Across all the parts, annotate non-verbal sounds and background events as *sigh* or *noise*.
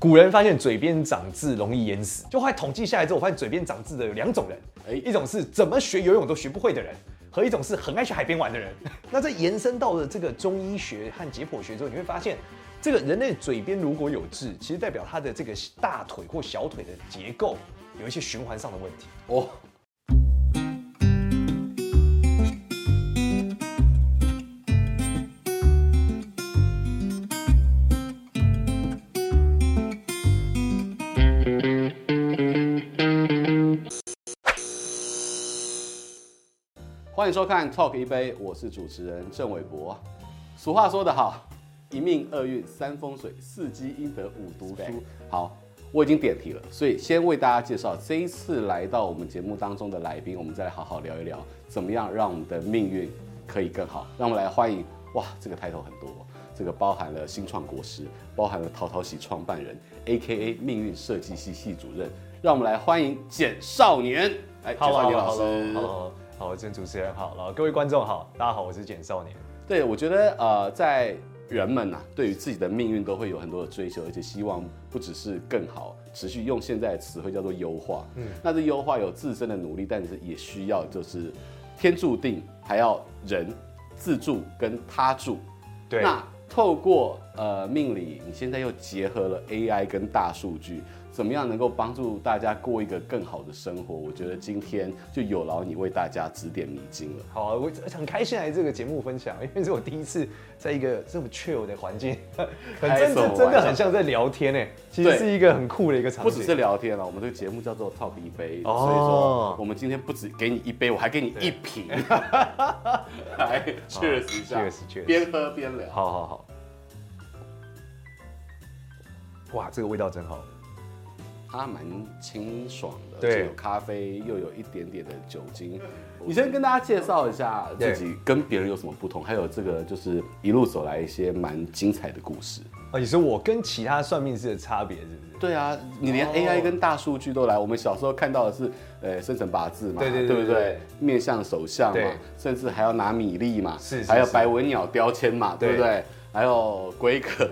古人发现嘴边长痣容易淹死，就后来统计下来之后，我发现嘴边长痣的有两种人，哎，一种是怎么学游泳都学不会的人，和一种是很爱去海边玩的人。*laughs* 那在延伸到了这个中医学和解剖学之后，你会发现，这个人类嘴边如果有痣，其实代表他的这个大腿或小腿的结构有一些循环上的问题哦。迎收看《Talk 一杯》，我是主持人郑伟博。俗话说得好，一命二运三风水，四积阴德五读书。好，我已经点题了，所以先为大家介绍这一次来到我们节目当中的来宾，我们再来好好聊一聊，怎么样让我们的命运可以更好。让我们来欢迎，哇，这个抬头很多，这个包含了新创国师，包含了淘淘喜创办人，A.K.A. 命运设计系系主任。让我们来欢迎简少年，哎，简少年老师。好，郑主持人好，然后各位观众好，大家好，我是简少年。对，我觉得呃，在人们呐、啊，对于自己的命运都会有很多的追求，而且希望不只是更好，持续用现在的词汇叫做优化。嗯，那这优化有自身的努力，但是也需要就是天注定，还要人自助跟他助。对，那透过呃命理，你现在又结合了 AI 跟大数据。怎么样能够帮助大家过一个更好的生活？我觉得今天就有劳你为大家指点迷津了。好啊，我很开心来这个节目分享，因为是我第一次在一个这么 chill 的环境，*laughs* 很真的真的很像在聊天诶。其实是一个很酷的一个场景。不只是聊天了，我们这个节目叫做 Talk 一杯，哦、所以说我们今天不止给你一杯，我还给你一瓶，*laughs* 来 cheers 一下，cheers cheers，边喝边聊。好好好。哇，这个味道真好。它蛮清爽的，对，有咖啡，又有一点点的酒精。你先跟大家介绍一下自己跟别人有什么不同，还有这个就是一路走来一些蛮精彩的故事。哦，你说我跟其他算命师的差别是不是？对啊，你连 AI 跟大数据都来。我们小时候看到的是，呃，生辰八字嘛，对对对，对不对？面相手相嘛，甚至还要拿米粒嘛，是，还有白文鸟标签嘛，对不对？还有龟壳，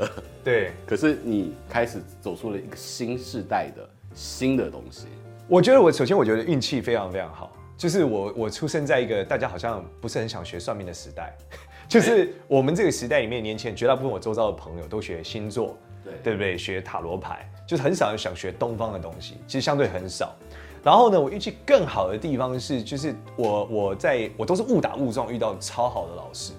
对。可是你开始走出了一个新世代的新的东西。我觉得我首先我觉得运气非常非常好，就是我我出生在一个大家好像不是很想学算命的时代，*laughs* 就是我们这个时代里面年轻人绝大部分我周遭的朋友都学星座，对对不对？学塔罗牌，就是很少人想学东方的东西，其实相对很少。然后呢，我运气更好的地方是，就是我我在我都是误打误撞遇到超好的老师。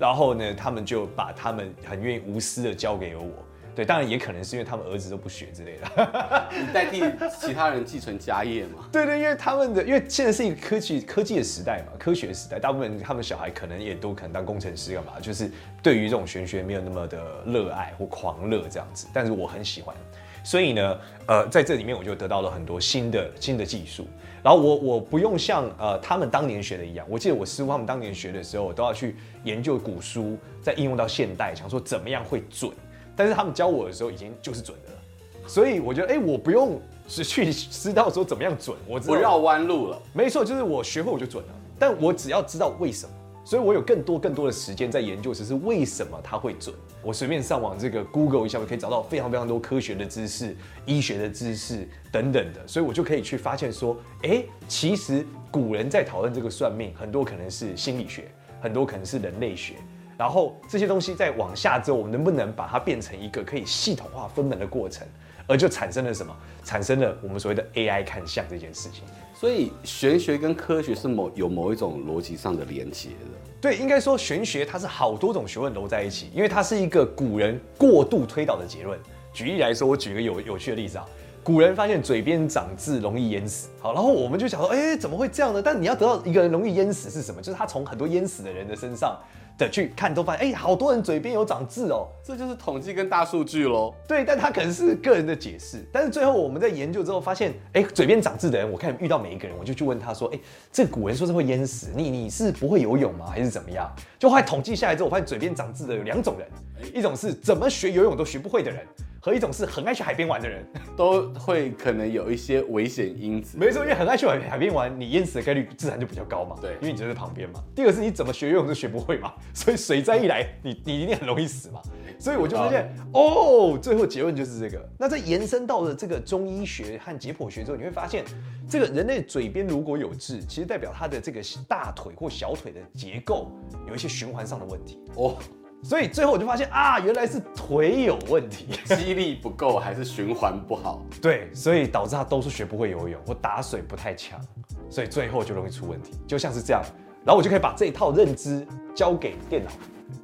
然后呢，他们就把他们很愿意无私的交给了我。对，当然也可能是因为他们儿子都不学之类的，*laughs* 你代替其他人继承家业嘛？对对，因为他们的，因为现在是一个科技科技的时代嘛，科学的时代，大部分他们小孩可能也都可能当工程师干嘛，就是对于这种玄学没有那么的热爱或狂热这样子。但是我很喜欢，所以呢，呃，在这里面我就得到了很多新的新的技术。然后我我不用像呃他们当年学的一样，我记得我师傅他们当年学的时候，我都要去研究古书，再应用到现代，想说怎么样会准。但是他们教我的时候已经就是准的了，所以我觉得哎、欸，我不用是去知道说怎么样准，我知道不绕弯路了。没错，就是我学会我就准了。但我只要知道为什么，所以我有更多更多的时间在研究，只是为什么它会准。我随便上网这个 Google 一下，我可以找到非常非常多科学的知识、医学的知识等等的，所以我就可以去发现说，哎、其实古人在讨论这个算命，很多可能是心理学，很多可能是人类学。然后这些东西在往下之后，我们能不能把它变成一个可以系统化分门的过程，而就产生了什么？产生了我们所谓的 AI 看相这件事情。所以玄学跟科学是某有某一种逻辑上的连结的。对，应该说玄学它是好多种学问揉在一起，因为它是一个古人过度推导的结论。举例来说，我举个有有趣的例子啊，古人发现嘴边长痣容易淹死。好，然后我们就想说，哎，怎么会这样呢？但你要得到一个人容易淹死是什么？就是他从很多淹死的人的身上。的去看都发现，哎、欸，好多人嘴边有长痣哦，这就是统计跟大数据喽。对，但他可能是个人的解释。但是最后我们在研究之后发现，哎、欸，嘴边长痣的人，我看遇到每一个人，我就去问他说，哎、欸，这古人说是会淹死，你你是不会游泳吗？还是怎么样？就后来统计下来之后，我发现嘴边长痣的有两种人，一种是怎么学游泳都学不会的人，和一种是很爱去海边玩的人，*laughs* *laughs* 都会可能有一些危险因子。没错，因为很爱去海海边玩，你淹死的概率自然就比较高嘛。对，因为你就在旁边嘛。第二个是你怎么学游泳都学不会嘛，所以水灾一来，*laughs* 你你一定很容易死嘛。所以我就发现，哦，最后结论就是这个。那在延伸到了这个中医学和解剖学之后，你会发现，这个人类嘴边如果有痣，其实代表他的这个大腿或小腿的结构有一些循环上的问题。哦。所以最后我就发现啊，原来是腿有问题，肌力不够还是循环不好？对，所以导致他都是学不会游泳，或打水不太强，所以最后就容易出问题，就像是这样。然后我就可以把这一套认知交给电脑，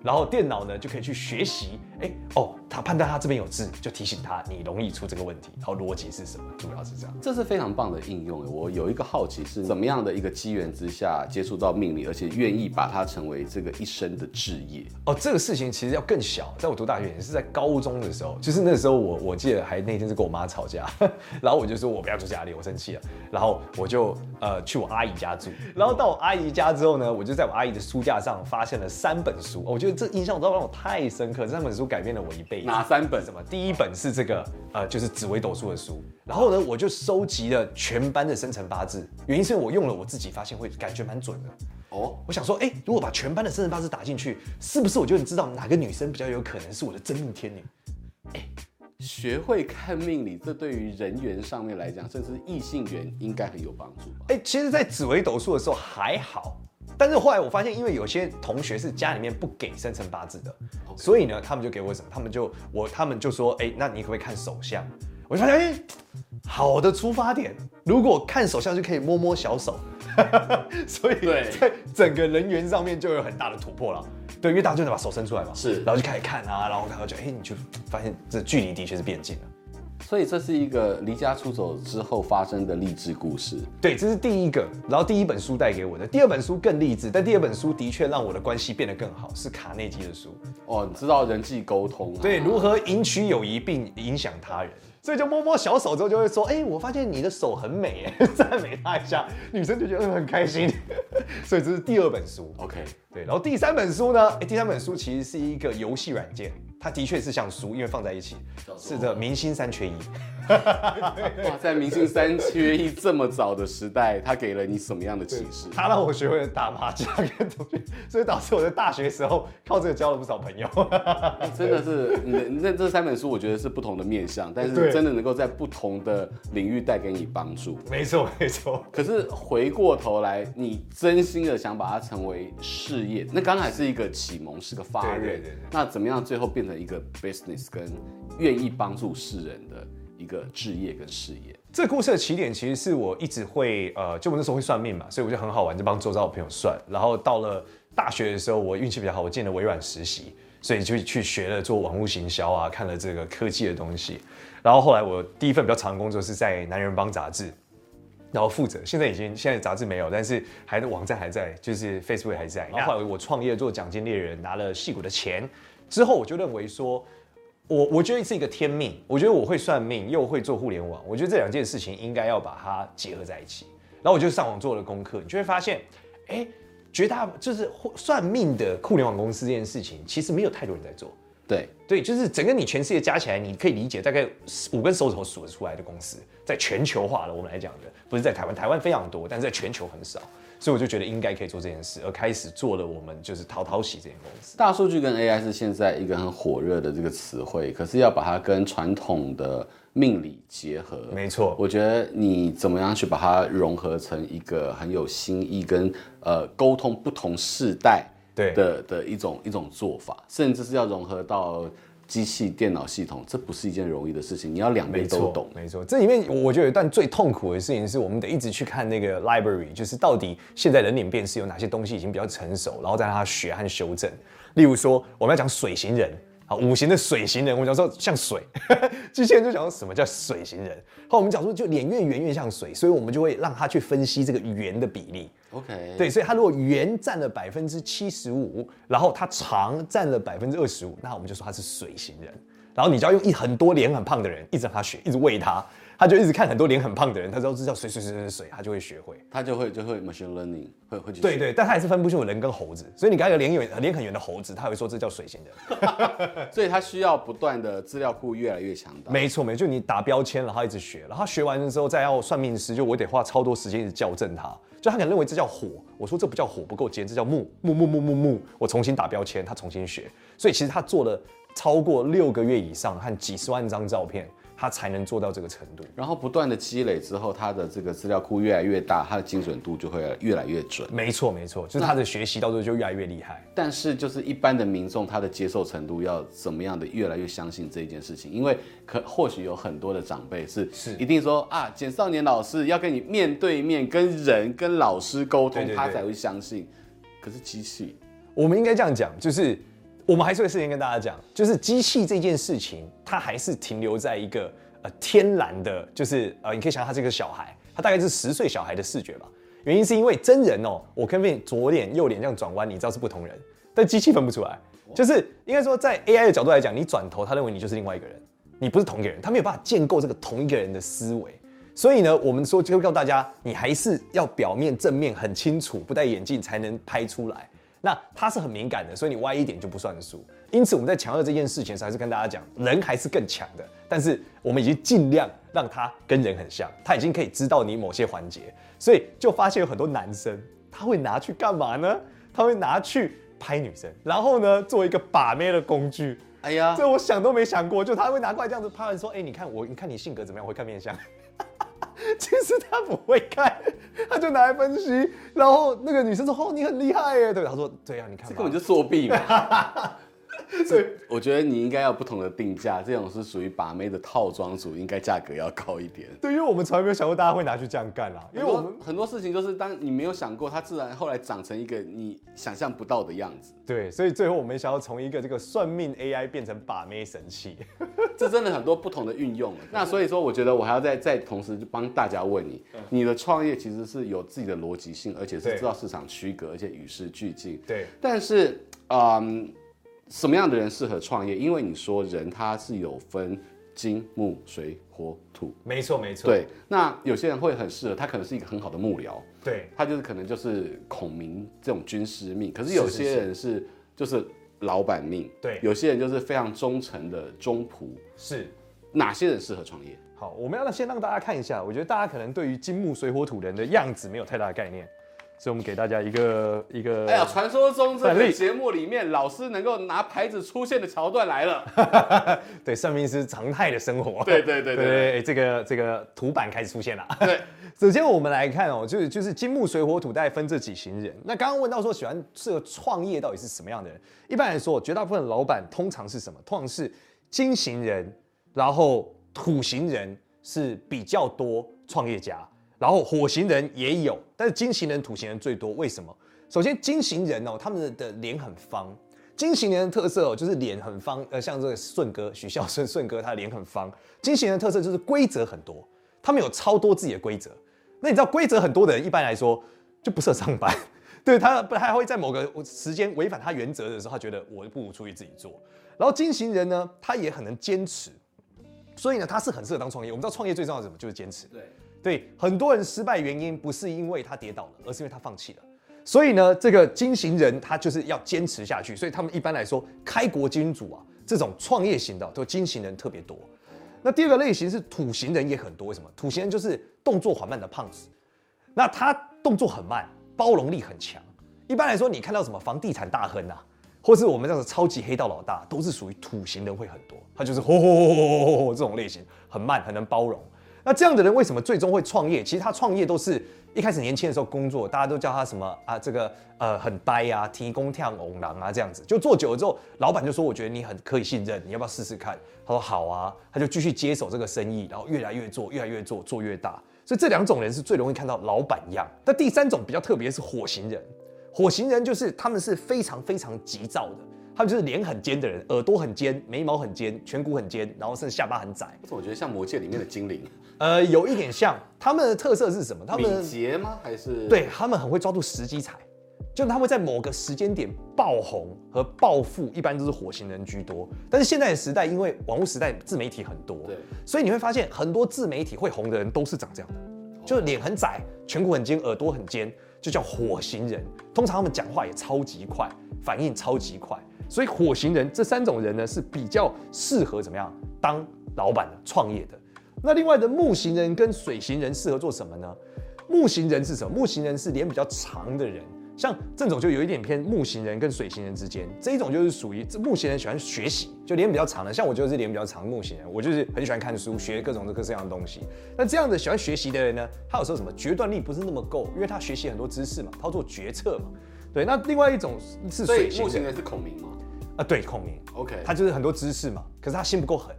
然后电脑呢就可以去学习，哎哦。他判断他这边有字，就提醒他你容易出这个问题。然后逻辑是什么？主要是这样，这是非常棒的应用。我有一个好奇是，怎么样的一个机缘之下接触到命理，而且愿意把它成为这个一生的志业？哦，这个事情其实要更小，在我读大学也是在高中的时候，就是那时候我我记得还那天是跟我妈吵架，*laughs* 然后我就说我不要住家里，我生气了，然后我就呃去我阿姨家住，然后到我阿姨家之后呢，我就在我阿姨的书架上发现了三本书，我觉得这印象都让我太深刻，这三本书改变了我一辈子。哪三本？什么？第一本是这个，呃，就是紫微斗数的书。然后呢，我就收集了全班的生辰八字，原因是我用了我自己发现会感觉蛮准的。哦，我想说，哎，如果把全班的生辰八字打进去，是不是我就能知道哪个女生比较有可能是我的真命天女？哎，学会看命理，这对于人缘上面来讲，甚至异性缘应该很有帮助吧？哎，其实，在紫微斗数的时候还好。但是后来我发现，因为有些同学是家里面不给生辰八字的.所以呢，他们就给我什么？他们就我他们就说，哎、欸，那你可不可以看手相？我就发现，哎、欸，好的出发点，如果看手相就可以摸摸小手，*laughs* 所以在整个人缘上面就有很大的突破了。对，因为大家就能把手伸出来嘛，是，然后就开始看啊，然后看到就，哎、欸，你就发现这距离的确是变近了。所以这是一个离家出走之后发生的励志故事。对，这是第一个。然后第一本书带给我的，第二本书更励志，但第二本书的确让我的关系变得更好，是卡内基的书。哦，你知道人际沟通啊。对，如何赢取友谊并影响他人。所以就摸摸小手之后就会说，哎，我发现你的手很美，哎，赞美他一下，女生就觉得很开心。*laughs* 所以这是第二本书。OK，对。然后第三本书呢？哎，第三本书其实是一个游戏软件。它的确是像书，因为放在一起，是的，明星三缺一。*laughs* 哇，在明星三缺一这么早的时代，他给了你什么样的启示？他让我学会了打麻将跟同学，所以导致我在大学时候靠这个交了不少朋友。*laughs* 真的是，那这三本书我觉得是不同的面向，但是真的能够在不同的领域带给你帮助。没错，没错。可是回过头来，你真心的想把它成为事业，那刚才是一个启蒙，是个发热。对对对。那怎么样最后变成一个 business 跟愿意帮助世人的一个置业跟事业。这个故事的起点其实是我一直会呃，就我那时候会算命嘛，所以我就很好玩，就帮周遭的朋友算。然后到了大学的时候，我运气比较好，我进了微软实习，所以就去学了做网络行销啊，看了这个科技的东西。然后后来我第一份比较长的工作是在男人帮杂志，然后负责，现在已经现在杂志没有，但是还网站还在，就是 Facebook 还在。然后后来我创业做奖金猎人，拿了戏骨的钱。之后我就认为说，我我觉得是一个天命，我觉得我会算命，又会做互联网，我觉得这两件事情应该要把它结合在一起。然后我就上网做了功课，你就会发现，哎，绝大就是算命的互联网公司这件事情，其实没有太多人在做。对对，就是整个你全世界加起来，你可以理解大概五根手指头数得出来的公司，在全球化的我们来讲的，不是在台湾，台湾非常多，但是在全球很少。所以我就觉得应该可以做这件事，而开始做了我们就是淘淘喜这间公司。大数据跟 AI 是现在一个很火热的这个词汇，可是要把它跟传统的命理结合，没错。我觉得你怎么样去把它融合成一个很有新意跟呃沟通不同世代的的的一种一种做法，甚至是要融合到。机器、电脑系统，这不是一件容易的事情。你要两边都懂。没错，这里面我觉得有一段最痛苦的事情是，我们得一直去看那个 library，就是到底现在人脸辨识有哪些东西已经比较成熟，然后再让它学和修正。例如说，我们要讲水型人。好，五行的水型人，我们讲说像水，机器人就讲说什么叫水型人。后我们讲说就脸越圆越像水，所以我们就会让他去分析这个圆的比例。OK，对，所以他如果圆占了百分之七十五，然后他长占了百分之二十五，那我们就说他是水型人。然后你就要用一很多脸很胖的人，一直让他学，一直喂他，他就一直看很多脸很胖的人，他知道这叫水水水水水，他就会学会，他就会就会 machine learning 会会去对对，但他还是分不清楚人跟猴子，所以你刚有脸圆脸很圆的猴子，他会说这叫水型的，所以他需要不断的资料库越来越强大。没错没错，就你打标签然后一直学，然后学完了之后再要算命师，就我得花超多时间一直校正他，就他可能认为这叫火，我说这不叫火不够尖，这叫木木木木木木，我重新打标签，他重新学，所以其实他做了超过六个月以上和几十万张照片。他才能做到这个程度，然后不断的积累之后，他的这个资料库越来越大，他的精准度就会越来越准。没错，没错，就是他的学习到最后就越来越厉害。但是，就是一般的民众，他的接受程度要怎么样的越来越相信这一件事情？因为可或许有很多的长辈是是一定说啊，简少年老师要跟你面对面跟人跟老师沟通，对对对，他才会相信。可是机器，我们应该这样讲，就是。我们还是会事先跟大家讲，就是机器这件事情，它还是停留在一个呃天然的，就是呃，你可以想象它是一个小孩，他大概是十岁小孩的视觉吧。原因是因为真人哦，我可以左脸右脸这样转弯，你知道是不同人，但机器分不出来。就是应该说，在 AI 的角度来讲，你转头，他认为你就是另外一个人，你不是同一个人，他没有办法建构这个同一个人的思维。所以呢，我们说就告诉大家，你还是要表面正面很清楚，不戴眼镜才能拍出来。那他是很敏感的，所以你歪一点就不算数。因此我们在强调这件事情时，还是跟大家讲，人还是更强的。但是我们已经尽量让他跟人很像，他已经可以知道你某些环节，所以就发现有很多男生他会拿去干嘛呢？他会拿去拍女生，然后呢，做一个把妹的工具。哎呀，这我想都没想过，就他会拿过来这样子拍完说：“哎，你看我，你看你性格怎么样？会看面相。” *laughs* 其实他不会看。他就拿来分析，然后那个女生说：“哦，你很厉害耶！”对，他说：“对啊，你看，这根本就作弊嘛。*laughs* ” *laughs* 所以我觉得你应该要不同的定价，这种是属于把妹的套装组，应该价格要高一点。对，因为我们从来没有想过大家会拿去这样干啦。因为我们很多事情就是当你没有想过，它自然后来长成一个你想象不到的样子。对，所以最后我们想要从一个这个算命 AI 变成把妹神器，这真的很多不同的运用。那所以说，我觉得我还要再再同时帮大家问你，你的创业其实是有自己的逻辑性，而且是知道市场区隔，而且与时俱进。对，但是嗯。什么样的人适合创业？因为你说人他是有分金木水火土，没错没错。对，那有些人会很适合，他可能是一个很好的幕僚，对，他就是可能就是孔明这种军师命。可是有些人是就是老板命，对，有些人就是非常忠诚的忠仆。是，哪些人适合创业？好，我们要先让大家看一下，我觉得大家可能对于金木水火土人的样子没有太大的概念。所以，我们给大家一个一个。哎呀，传说中这个节目里面，老师能够拿牌子出现的桥段来了。*laughs* 对，算命是常态的生活。对对对对，对，这个这个图板开始出现了。对，*laughs* 首先我们来看哦，就是就是金木水火土，大概分这几型人。那刚刚问到说，喜欢适合创业到底是什么样的人？一般来说，绝大部分的老板通常是什么？通常是金型人，然后土型人是比较多创业家。然后火星人也有，但是金型人、土型人最多。为什么？首先，金型人哦，他们的脸很方。金型人的特色哦，就是脸很方。呃，像这个顺哥许效舜顺哥，他的脸很方。金型人的特色就是规则很多，他们有超多自己的规则。那你知道规则很多的人，一般来说就不适合上班。*laughs* 对他，不他还会在某个时间违反他原则的时候，他觉得我不如出去自己做。然后金型人呢，他也很能坚持，所以呢，他是很适合当创业。我们知道创业最重要的什么？就是坚持。对。对，很多人失败原因不是因为他跌倒了，而是因为他放弃了。所以呢，这个金型人他就是要坚持下去。所以他们一般来说，开国金主啊，这种创业型的都金型人特别多。那第二个类型是土型人也很多。为什么？土型人就是动作缓慢的胖子。那他动作很慢，包容力很强。一般来说，你看到什么房地产大亨啊，或是我们这样的超级黑道老大，都是属于土型人会很多。他就是吼吼吼吼吼吼这种类型，很慢，很能包容。那这样的人为什么最终会创业？其实他创业都是一开始年轻的时候工作，大家都叫他什么啊？这个呃很呆啊，提供跳红狼啊这样子。就做久了之后，老板就说：“我觉得你很可以信任，你要不要试试看？”他说：“好啊。”他就继续接手这个生意，然后越来越做，越来越做，做越大。所以这两种人是最容易看到老板样。那第三种比较特别是火型人，火型人就是他们是非常非常急躁的。他们就是脸很尖的人，耳朵很尖，眉毛很尖，颧骨很尖，然后甚至下巴很窄。我觉得像魔戒里面的精灵，呃，有一点像。他们的特色是什么？他们敏捷吗？还是？对，他们很会抓住时机踩。就他会在某个时间点爆红和暴富，一般都是火星人居多。但是现在的时代，因为网络时代，自媒体很多，对，所以你会发现很多自媒体会红的人都是长这样的，就是脸很窄，颧骨很尖，耳朵很尖，就叫火星人。通常他们讲话也超级快，反应超级快，所以火星人这三种人呢是比较适合怎么样当老板的、创业的。那另外的木型人跟水型人适合做什么呢？木型人是什么？木型人是脸比较长的人。像这种就有一点偏木型人跟水型人之间，这一种就是属于木型人喜欢学习，就脸比较长的。像我就是脸比较长的木型人，我就是很喜欢看书，学各种各式各样的东西。那这样的喜欢学习的人呢，他有时候什么决断力不是那么够，因为他学习很多知识嘛，他要做决策嘛。对，那另外一种是水型人，木型人是孔明吗？啊，对，孔明。OK，他就是很多知识嘛，可是他心不够狠，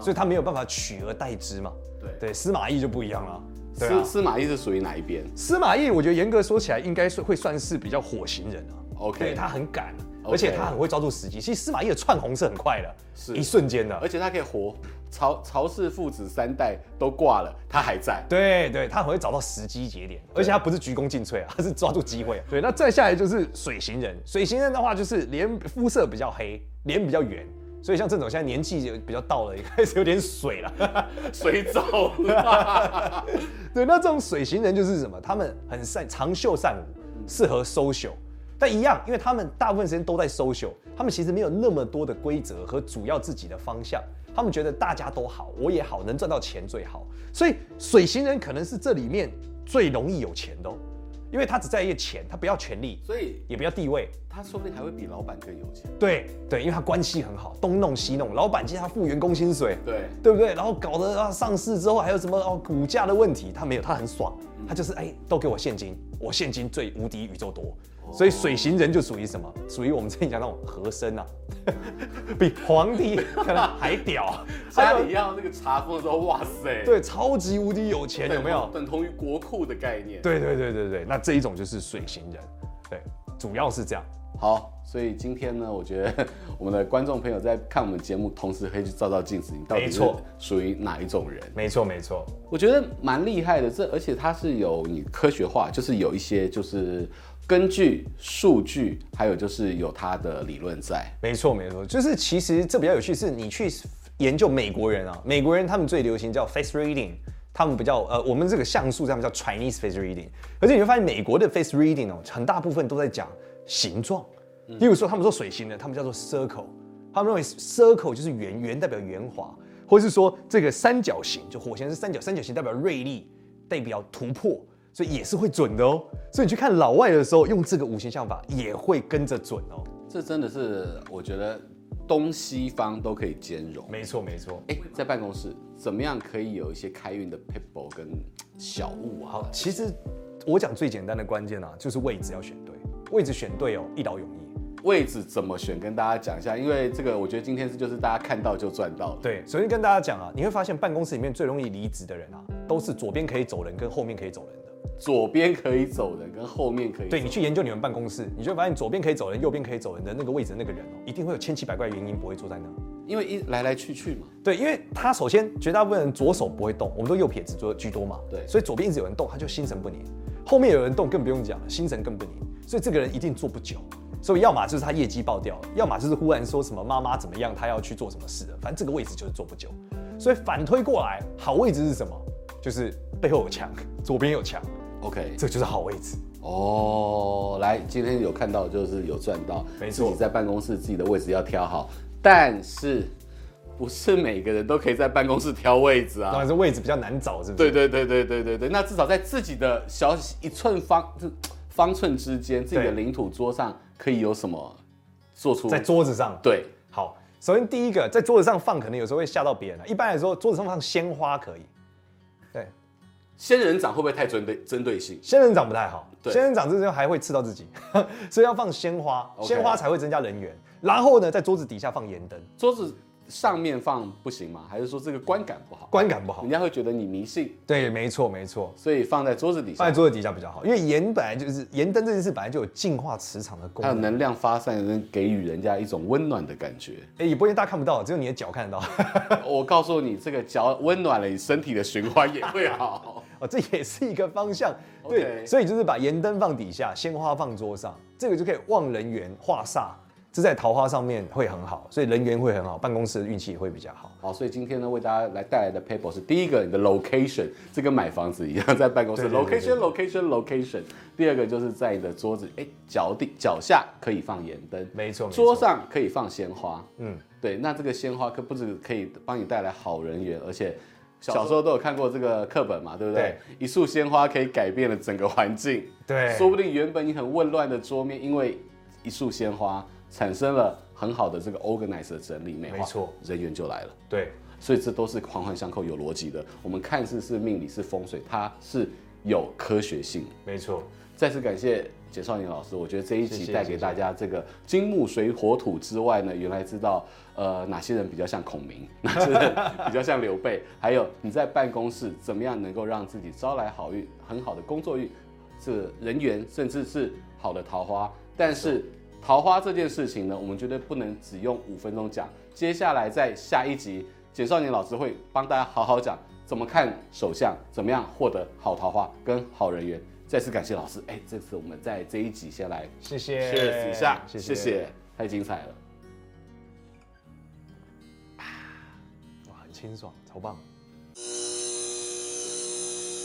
所以他没有办法取而代之嘛。对对，司马懿就不一样了。司、啊、司马懿是属于哪一边？司马懿，我觉得严格说起来，应该是会算是比较火型人啊。OK，他很敢.而且他很会抓住时机。其实司马懿的窜红是很快的，是一瞬间的，而且他可以活曹曹氏父子三代都挂了，他还在。对对，他很会找到时机节点，而且他不是鞠躬尽瘁啊，他是抓住机会。对，那再下来就是水型人，水型人的话就是脸肤色比较黑，脸比较圆。所以像这种现在年纪比较到了，也开始有点水了，*laughs* 水肿了。*laughs* 对，那这种水型人就是什么？他们很善长袖善舞，适合 social。但一样，因为他们大部分时间都在 social，他们其实没有那么多的规则和主要自己的方向。他们觉得大家都好，我也好，能赚到钱最好。所以水型人可能是这里面最容易有钱的哦。因为他只在意钱，他不要权力，所以也不要地位，他说不定还会比老板更有钱。对对，因为他关系很好，东弄西弄，老板接他付员工薪水，对对不对？然后搞得啊上市之后还有什么哦股价的问题，他没有，他很爽，他就是哎都给我现金，我现今最无敌宇宙多。所以水行人就属于什么？属于我们之前讲那种和珅啊，*laughs* 比皇帝可能还屌。家里要那个查封的时候，哇塞，对，超级无敌有钱，有没有？等同于国库的概念。对对对对对，那这一种就是水行人，对，主要是这样。好，所以今天呢，我觉得我们的观众朋友在看我们节目，同时可以去照照镜子，你到底是属于哪一种人？没错没错，我觉得蛮厉害的。这而且它是有你科学化，就是有一些就是。根据数据，还有就是有它的理论在。没错，没错，就是其实这比较有趣，是你去研究美国人啊，美国人他们最流行叫 face reading，他们比较呃，我们这个像素这样叫 Chinese face reading，而且你会发现美国的 face reading 哦，很大部分都在讲形状，例如说他们说水星的，他们叫做 circle，他们认为 circle 就是圆，圆代表圆滑，或是说这个三角形，就火星是三角，三角形代表锐利，代表突破。所以也是会准的哦。所以你去看老外的时候，用这个五行相法也会跟着准哦。这真的是我觉得东西方都可以兼容。没错没错。哎，在办公室怎么样可以有一些开运的撇步跟小物啊？好，其实我讲最简单的关键啊，就是位置要选对。位置选对哦，一劳永逸。位置怎么选？跟大家讲一下，因为这个我觉得今天是就是大家看到就赚到了。对，首先跟大家讲啊，你会发现办公室里面最容易离职的人啊，都是左边可以走人跟后面可以走人的。左边可以走人，跟后面可以走人。对，你去研究你们办公室，你就会发现左边可以走人，右边可以走人的那个位置，那个人哦，一定会有千奇百怪的原因不会坐在那，因为一来来去去嘛。对，因为他首先绝大部分人左手不会动，我们都右撇子做居多嘛。对，所以左边一直有人动，他就心神不宁；后面有人动，更不用讲了，心神更不宁。所以这个人一定坐不久。所以要么就是他业绩爆掉了，要么就是忽然说什么妈妈怎么样，他要去做什么事了。反正这个位置就是坐不久。所以反推过来，好位置是什么？就是背后有墙，左边有墙。OK，这就是好位置哦。来，今天有看到就是有赚到，没错。自己在办公室自己的位置要挑好，但是不是每个人都可以在办公室挑位置啊？当然是位置比较难找，是不是？对对对对对对对。那至少在自己的小一寸方就方寸之间，自己的领土桌上可以有什么做出？在桌子上，对。好，首先第一个，在桌子上放可能有时候会吓到别人啊。一般来说，桌子上放鲜花可以。对仙人掌会不会太针对针对性？仙人掌不太好，仙人掌这时候还会刺到自己，*laughs* 所以要放鲜花，鲜花才会增加人缘。然后呢，在桌子底下放盐灯，桌子。上面放不行吗？还是说这个观感不好？观感不好，人家会觉得你迷信。对，没错，没错。所以放在桌子底下，放在桌子底下比较好，因为盐本来就是盐灯这件事本来就有净化磁场的功能，还有能量发散，能给予人家一种温暖的感觉。哎，也不会大家看不到，只有你的脚看得到。*laughs* 我告诉你，这个脚温暖了，你身体的循环也会好。*laughs* 哦，这也是一个方向。对.所以就是把盐灯放底下，鲜花放桌上。这个就可以旺人缘化煞。这在桃花上面会很好，所以人缘会很好，办公室的运气也会比较好。好，所以今天呢，为大家来带来的 paper 是第一个，你的 location，这跟买房子一样，在办公室 location location location。第二个就是在你的桌子，哎，脚底脚下可以放盐灯，没错，桌上可以放鲜花，嗯，对，那这个鲜花可不止可以帮你带来好人缘，而且小时候都有看过这个课本嘛，对不对？对，一束鲜花可以改变了整个环境，对，说不定原本你很混乱的桌面，因为一束鲜花。产生了很好的这个 organize 的整理美化，没错，人员就来了。对，所以这都是环环相扣、有逻辑的。我们看似是命理是风水，它是有科学性。没错。再次感谢简少年老师，我觉得这一集带给大家这个金木水火土之外呢，原来知道呃哪些人比较像孔明，*laughs* 哪些人比较像刘备，还有你在办公室怎么样能够让自己招来好运、很好的工作运、这人缘，甚至是好的桃花，但是。桃花这件事情呢，我们绝对不能只用五分钟讲。接下来在下一集，简少年老师会帮大家好好讲怎么看手相，怎么样获得好桃花跟好人缘。再次感谢老师，哎，这次我们在这一集先来谢谢，cheers 一下，谢谢，谢谢，太精彩了，哇，很清爽，超棒。